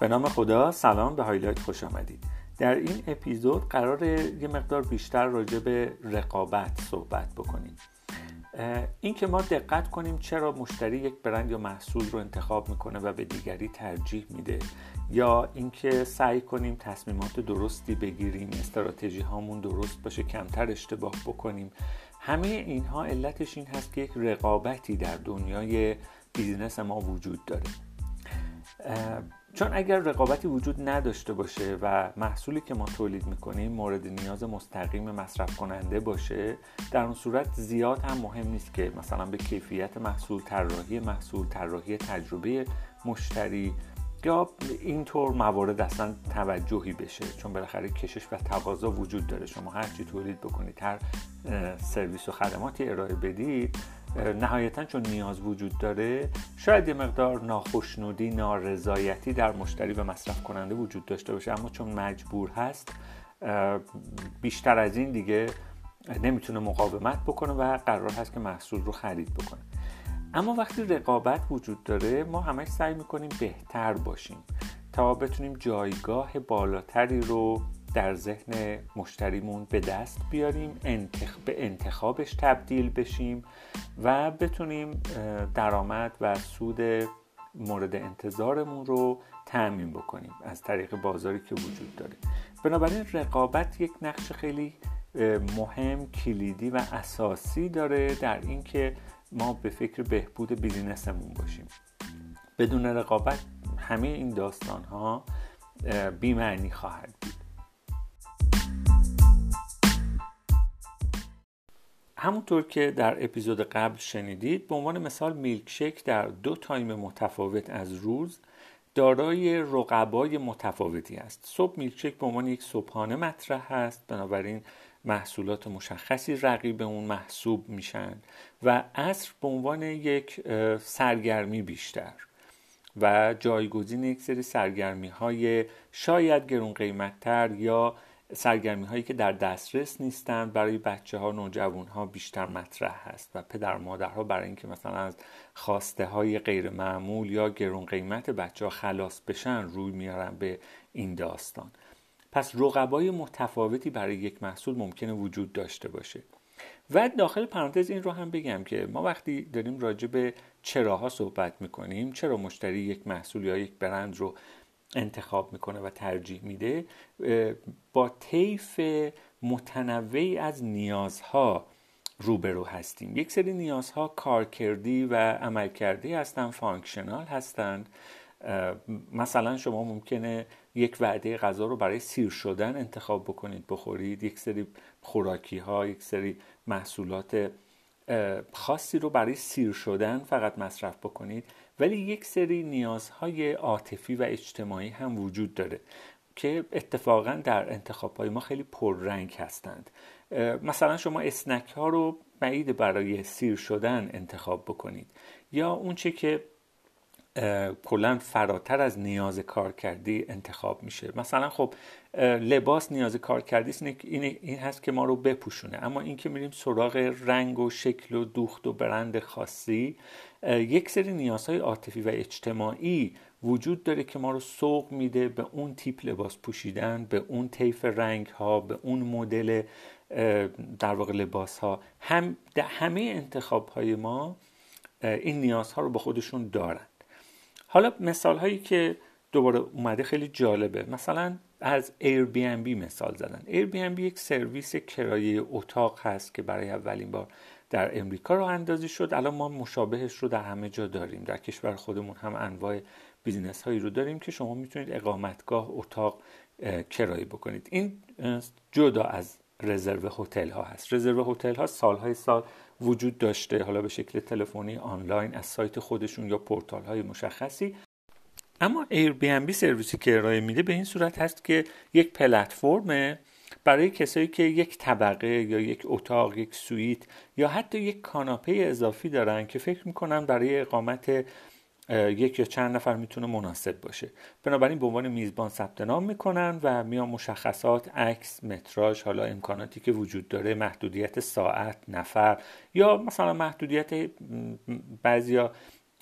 به نام خدا سلام به هایلایت خوش آمدید. در این اپیزود قرار یه مقدار بیشتر راجع به رقابت صحبت بکنیم. این که ما دقت کنیم چرا مشتری یک برند یا محصول رو انتخاب می‌کنه و به دیگری ترجیح میده یا اینکه سعی کنیم تصمیمات درستی بگیریم استراتژی هامون درست باشه کمتر اشتباه بکنیم. همه اینها علتش این هست که یک رقابتی در دنیای بیزینس ما وجود داره. چون اگر رقابتی وجود نداشته باشه و محصولی که ما تولید می‌کنیم مورد نیاز مستقیم مصرف کننده باشه در اون صورت زیاد هم مهم نیست که مثلا به کیفیت محصول طراحی محصول طراحی تجربه مشتری یا اینطور موارد اصلا توجهی بشه. چون بالاخره کشش و تقاضا وجود داره. شما هر چی تولید بکنید هر سرویس و خدماتی ارائه بدید نهایتا چون نیاز وجود داره شاید یه مقدار ناخشنودی نارضایتی در مشتری و مصرف کننده وجود داشته باشه اما چون مجبور هست بیشتر از این دیگه نمی‌تونه مقاومت بکنه و قرار هست که محصول رو خرید بکنه. اما وقتی رقابت وجود داره ما همش سعی می‌کنیم بهتر باشیم تا بتونیم جایگاه بالاتری رو در ذهن مشتریمون به دست بیاریم به انتخابش تبدیل بشیم و بتونیم درآمد و سود مورد انتظارمون رو تعمین بکنیم از طریق بازاری که وجود داره. بنابراین رقابت یک نقش خیلی مهم کلیدی و اساسی داره در اینکه ما به فکر بهبود بیزینسمون باشیم. بدون رقابت همه این داستان ها بیمعنی خواهد بود. همونطور که در اپیزود قبل شنیدید به عنوان مثال میلکشک در دو تایم متفاوت از روز دارای رقبای متفاوتی است. صبح میلکشک به عنوان یک صبحانه مطرح هست بنابراین محصولات مشخصی رقیب اون محسوب میشن و عصر به عنوان یک سرگرمی بیشتر و جایگزین یک سری سرگرمی های شاید گرون قیمتتر یا سرگرمی هایی که در دسترس نیستند برای بچه ها نوجوان ها بیشتر مطرح هست و پدر مادرها برای اینکه مثلا از خواسته های غیر معمول یا گرون قیمت بچه ها خلاص بشن روی میارن به این داستان. پس رقبای متفاوتی برای یک محصول ممکنه وجود داشته باشه. و داخل پرانتز این رو هم بگم که ما وقتی داریم راجع به چراها صحبت می‌کنیم چرا مشتری یک محصول یا یک برند رو انتخاب می‌کنه و ترجیح میده با طیف متنوعی از نیازها روبرو هستیم. یک سری نیازها کارکردی و عملکردی هستند functional هستند مثلا شما ممکنه یک وعده غذا رو برای سیر شدن انتخاب بکنید بخورید. یک سری خوراکی ها یک سری محصولات خاصی رو برای سیر شدن فقط مصرف بکنید. ولی یک سری نیازهای عاطفی و اجتماعی هم وجود داره که اتفاقا در انتخاب ما خیلی پررنگ هستند. مثلا شما اسنک ها رو بعید برای سیر شدن انتخاب بکنید یا اونچه که کلا فراتر از نیاز کارکردی انتخاب میشه. مثلا خب لباس نیاز کارکردی این این هست که ما رو بپوشونه. اما این که میریم سراغ رنگ و شکل و دوخت و برند خاصی یک سری نیازهای عاطفی و اجتماعی وجود داره که ما رو سوق میده به اون تیپ لباس پوشیدن به اون طیف رنگ ها به اون مدل در واقع لباس ها هم همه انتخاب های ما این نیازها رو به خودشون دارن. حالا مثال هایی که دوباره اومده خیلی جالبه. مثلا از Airbnb مثال زدن. Airbnb یک سرویس کرایه اتاق هست که برای اولین بار در امریکا راه اندازی شد. الان ما مشابهش رو در همه جا داریم. در کشور خودمون هم انواع business هایی رو داریم که شما می‌تونید اقامتگاه اتاق کرایه بکنید. این جدا از رزرو هتل ها هست. رزرو هتل ها سالهای سال وجود داشته حالا به شکل تلفنی آنلاین از سایت خودشون یا پورتال های مشخصی. اما Airbnb سرویسی که ارائه میده به این صورت هست که یک پلتفرم برای کسایی که یک طبقه یا یک اتاق یک سویت یا حتی یک کاناپه اضافی دارن که فکر می‌کنن برای اقامت یک یا چند نفر می‌تونه مناسب باشه. بنابراین به عنوان میزبان ثبت نام می‌کنن و میان مشخصات عکس متراژ حالا امکاناتی که وجود داره محدودیت ساعت نفر یا مثلا محدودیت بعضیا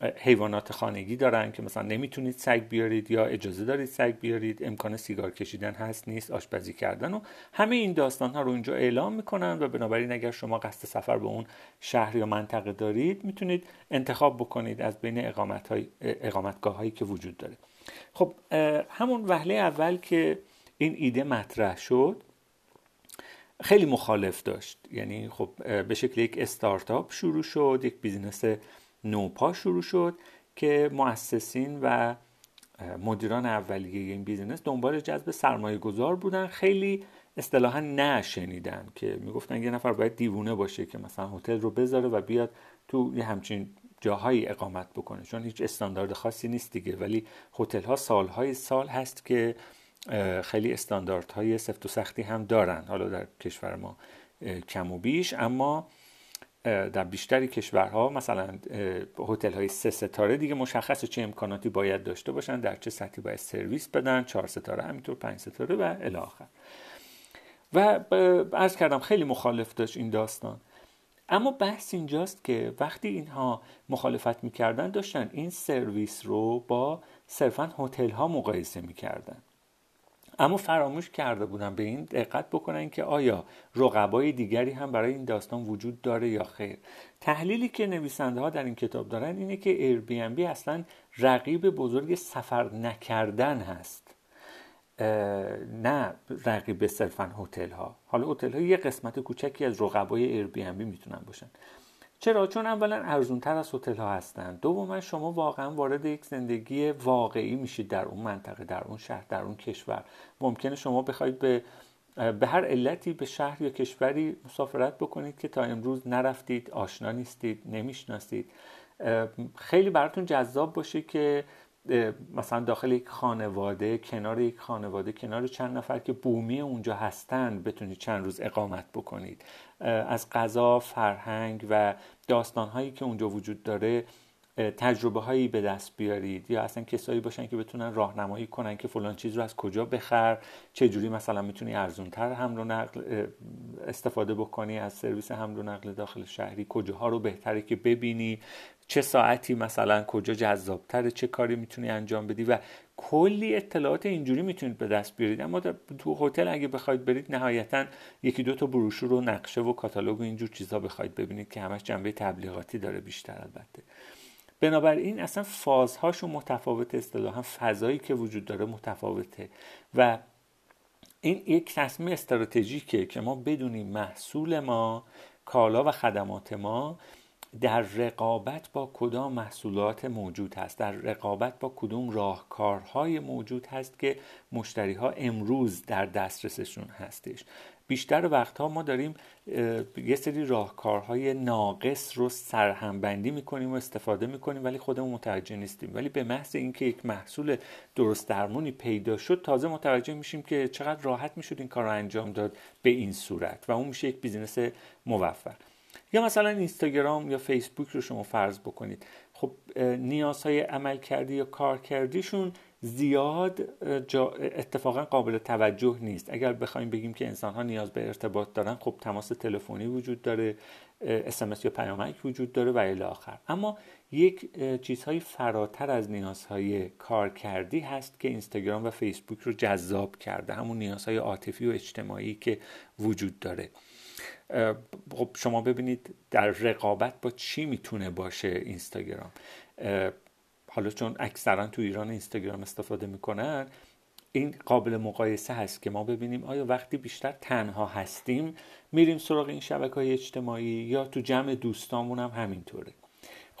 حیوانات خانگی دارن که مثلا نمی‌تونید سگ بیارید یا اجازه دارید سگ بیارید. امکان سیگار کشیدن هست نیست آشپزی کردن و همه این داستان ها رو اینجا اعلام می‌کنن و بنابراین اگر شما قصد سفر به اون شهر یا منطقه دارید می‌تونید انتخاب بکنید از بین اقامت های اقامتگاه هایی که وجود داره. خب همون وهله اول که این ایده مطرح شد خیلی مخالف داشت. یعنی خب به شکل یک استارتاپ شروع شد یک business نوپا شروع شد که مؤسسین و مدیران اولیه این business دنبال جذب سرمایه گذار بودن. خیلی اصطلاحا نه شنیدن که می‌گفتن یه نفر باید دیوونه باشه که مثلا هتل رو بذاره و بیاد تو یه همچین جاهایی اقامت بکنه. چون هیچ استاندارد خاصی نیست دیگه. ولی هتل ها سالهای سال هست که خیلی استانداردهای سفت و سختی هم دارن. حالا در کشور ما کم و بیش. اما در بیشتری کشورها مثلا هتل های سه ستاره دیگه مشخصه چه امکاناتی باید داشته باشن در چه سطحی باید سرویس بدن چهار ستاره همینطور پنج ستاره و الی آخر. و عرض کردم خیلی مخالف داشت این داستان. اما بحث اینجاست که وقتی اینها مخالفت می‌کردن داشتن این سرویس رو با صرفا هتل ها مقایسه می‌کردن. اما فراموش کرده بودن به این دقت بکنن که آیا رقبای دیگری هم برای این داستان وجود داره یا خیر. تحلیلی که نویسنده ها در این کتاب دارن اینه که بی اصلا رقیب بزرگ سفر نکردن هست. نه رقیب صرفا هتل ها حالا هتل ها یه قسمت کوچکی از رقبای بی می‌تونن باشن. چرا؟ چون اولا ارزون تر از هتل ها هستن. دوما شما واقعا وارد یک زندگی واقعی میشید در اون منطقه در اون شهر در اون کشور. ممکنه شما بخواید به به هر علتی به شهر یا کشوری مسافرت بکنید که تا امروز نرفتید آشنا نیستید نمی‌شناسید. خیلی براتون جذاب باشه که مثلا داخل یک خانواده کنار یک خانواده کنار چند نفر که بومی اونجا هستن بتونید چند روز اقامت بکنید. از غذا فرهنگ و داستانهایی که اونجا وجود داره تجربه هایی به دست بیارید یا اصلا کسایی باشن که بتونن راهنمایی کنن که فلان چیز رو از کجا بخر چه جوری مثلا می‌تونی ارزون تر حمل و نقل استفاده بکنی از سرویس حمل و نقل داخل شهری کجاها رو بهتره که ببینی چه ساعتی مثلا کجا جذابتره چه کاری می‌تونی انجام بدی و کلی اطلاعات اینجوری می‌تونید به دست بیارید. اما تو هتل اگه بخواید برید نهایتا یکی دو تا بروشور و نقشه و کاتالوگ و اینجور چیزا بخواید ببینید که همش جنبه تبلیغاتی داره بیشتر البته. بنابراین اصلا فازهاشون متفاوت اصطلاحا فضایی که وجود داره متفاوته. و این یک تصمیم استراتژیکه که ما بدونیم محصول ما کالا و خدمات ما در رقابت با کدام محصولات موجود هست؟ در رقابت با کدوم راهکارهای موجود هست که مشتری ها امروز در دسترسشون هستش؟ بیشتر وقتها ما داریم یه سری راهکارهای ناقص رو سرهمبندی می‌کنیم و استفاده می‌کنیم ولی خودمون متوجه نیستیم. ولی به محض اینکه یک محصول درست درمونی پیدا شد تازه متوجه میشیم که چقدر راحت می‌شد این کار رو انجام داد به این صورت و اون میشه یک بیزینس موفق. یا مثلا اینستاگرام یا فیسبوک رو شما فرض بکنید. خب نیازهای عمل کردی یا کار کردیشون زیاد اتفاقا قابل توجه نیست. اگر بخوایم بگیم که انسان ها نیاز به ارتباط دارن خب تماس تلفنی وجود داره اسمس یا پیامک وجود داره و الی آخر. اما یک چیزهای فراتر از نیازهای کار کردی هست که اینستاگرام و فیسبوک رو جذاب کرده. همون نیازهای عاطفی و اجتماعی که وجود داره. خب شما ببینید در رقابت با چی می‌تونه باشه اینستاگرام؟ حالا چون اکثرا تو ایران اینستاگرام استفاده می‌کنن این قابل مقایسه هست که ما ببینیم آیا وقتی بیشتر تنها هستیم میریم سراغ این شبکه های اجتماعی یا تو جمع دوستامون هم همینطوره.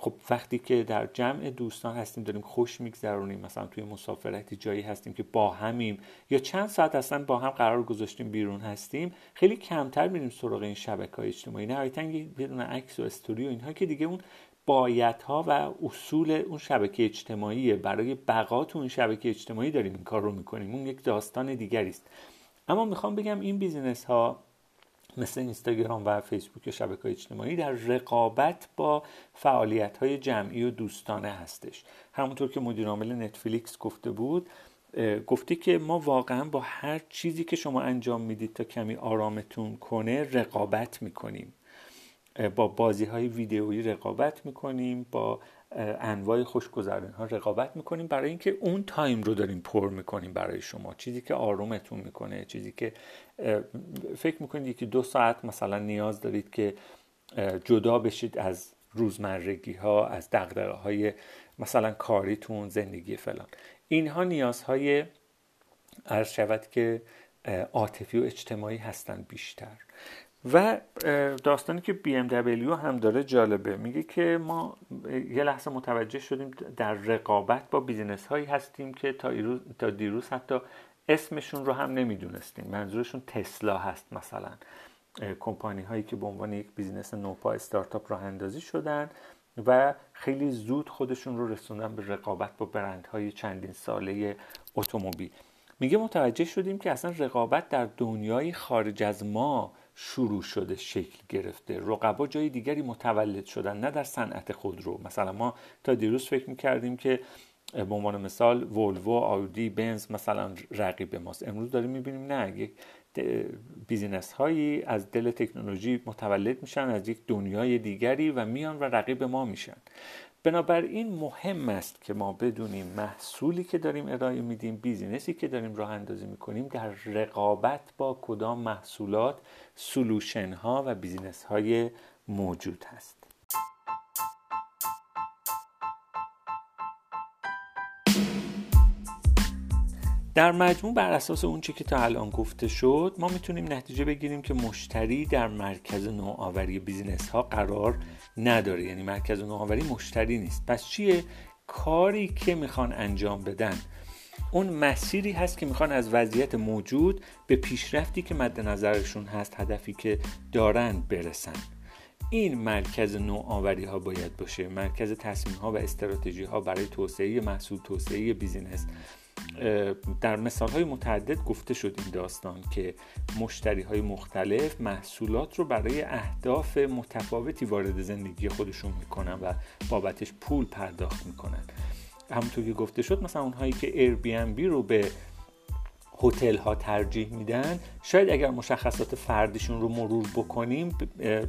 خب وقتی که در جمع دوستان هستیم داریم خوش میگذرونیم مثلا توی مسافرتی جایی هستیم که با همیم یا چند ساعت اصلا با هم قرار گذاشتیم بیرون هستیم خیلی کمتر میریم سراغ این شبکه های اجتماعی نهایتا یه بدون عکس و استوری و اینها که دیگه اون بایدها و اصول اون شبکه اجتماعی برای بقا تو اون شبکه اجتماعی داریم این کار رو می‌کنیم. اون یک داستان دیگری است. اما می‌خوام بگم این بیزینس ها مثل اینستاگرام و فیسبوک و شبکه اجتماعی در رقابت با فعالیت های جمعی و دوستانه هستش. همونطور که مدیر عامل نتفلیکس گفته بود گفتش که ما واقعا با هر چیزی که شما انجام می‌دید تا کمی آرامتون کنه رقابت می‌کنیم. با بازی های ویدئویی رقابت می‌کنیم با انواع خوشگذرانی ها رقابت می‌کنیم. برای اینکه اون time رو داریم پر می‌کنیم برای شما. چیزی که آرومتون می‌کنه چیزی که فکر می‌کنید یکی دو ساعت مثلا نیاز دارید که جدا بشید از روزمرگی ها از دقدقه های مثلا کاریتون زندگی فلان. اینها نیازهای عرض شود که عاطفی و اجتماعی هستن بیشتر. و داستانی که BMW هم داره جالبه. میگه که ما یه لحظه متوجه شدیم در رقابت با بیزینس هایی هستیم که تا, تا دیروز حتی اسمشون رو هم نمی‌دونستیم. منظورشون تسلا هست مثلا. کمپانی هایی که به عنوان یک بیزینس نوپا استارتاپ راه اندازی شدن و خیلی زود خودشون رو رسوندن به رقابت با برندهای چندین ساله اتومبیل. میگه متوجه شدیم که اصلا رقابت در دنیای خارج از ما شروع شده شکل گرفته. رقبا جای دیگری متولد شدن نه در صنعت خودرو مثلا ما تا دیروز فکر می‌کردیم که به عنوان مثال ولوو آئودی بنز مثلا رقیب ماست. امروز داریم می‌بینیم نه. یک business هایی از دل تکنولوژی متولد میشن از یک دنیای دیگری و میان و رقیب ما میشن. بنابراین مهم است که ما بدونیم محصولی که داریم ارائه میدیم business ی که داریم راه اندازی می‌کنیم در رقابت با کدام محصولات solution ها و business های موجود هست. در مجموع بر اساس اون چی که تا الان گفته شد ما می‌تونیم نتیجه بگیریم که مشتری در مرکز نوآوری بیزینس ها قرار نداره. یعنی مرکز نوآوری مشتری نیست. پس چیه؟ کاری که می‌خوان انجام بدن. اون مسیری هست که می‌خوان از وضعیت موجود به پیشرفتی که مد نظرشون هست هدفی که دارن برسن. این مرکز نوآوری ها باید باشه. مرکز تصمیم ها و استراتژی ها برای توسعه محصول توسعه بیزینس. در مثال های متعدد گفته شد این داستان که مشتری های مختلف محصولات رو برای اهداف متفاوتی وارد زندگی خودشون می‌کنن و بابتش پول پرداخت می‌کنن. همونطور که گفته شد مثلا اونهایی که Airbnb رو به هتل ها ترجیح میدن. شاید اگر مشخصات فردیشون رو مرور بکنیم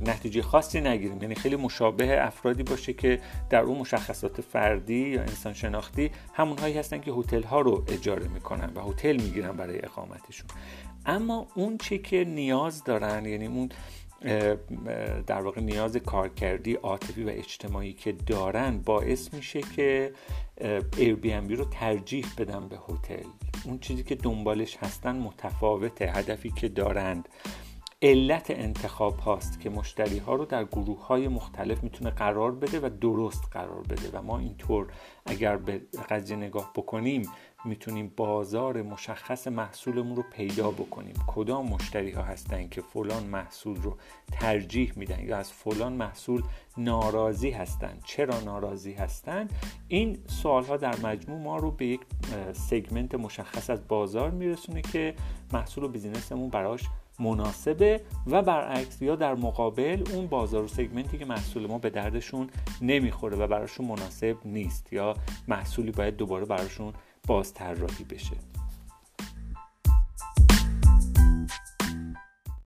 نتیجه خاصی نگیریم. یعنی خیلی مشابه افرادی باشه که در اون مشخصات فردی یا انسان شناختی همونهایی هستن که هتل ها رو اجاره می‌کنن و هتل می‌گیرن برای اقامتشون. اما اون چی که نیاز دارن یعنی اون در واقع نیاز کارکردی عاطفی و اجتماعی که دارن باعث میشه که Airbnb رو ترجیح بدن به هتل. اون چیزی که دنبالش هستن متفاوته هدفی که دارند. علت انتخاب هاست که مشتری ها رو در گروه های مختلف می‌تونه قرار بده و درست قرار بده. و ما اینطور اگر به قضیه نگاه بکنیم می‌تونیم بازار مشخص محصولمون رو پیدا بکنیم. کدام مشتری ها هستن که فلان محصول رو ترجیح میدن یا از فلان محصول ناراضی هستن؟ چرا ناراضی هستن؟ این سوال ها در مجموع ما رو به یک سگمنت مشخص از بازار میرسونه که محصول و بیزینسمون براش مناسبه و برعکس یا در مقابل اون بازار و سگمنتی که محصول ما به دردشون نمی‌خوره و براشون مناسب نیست یا محصولی باید دوباره براشون باز طراحی بشه.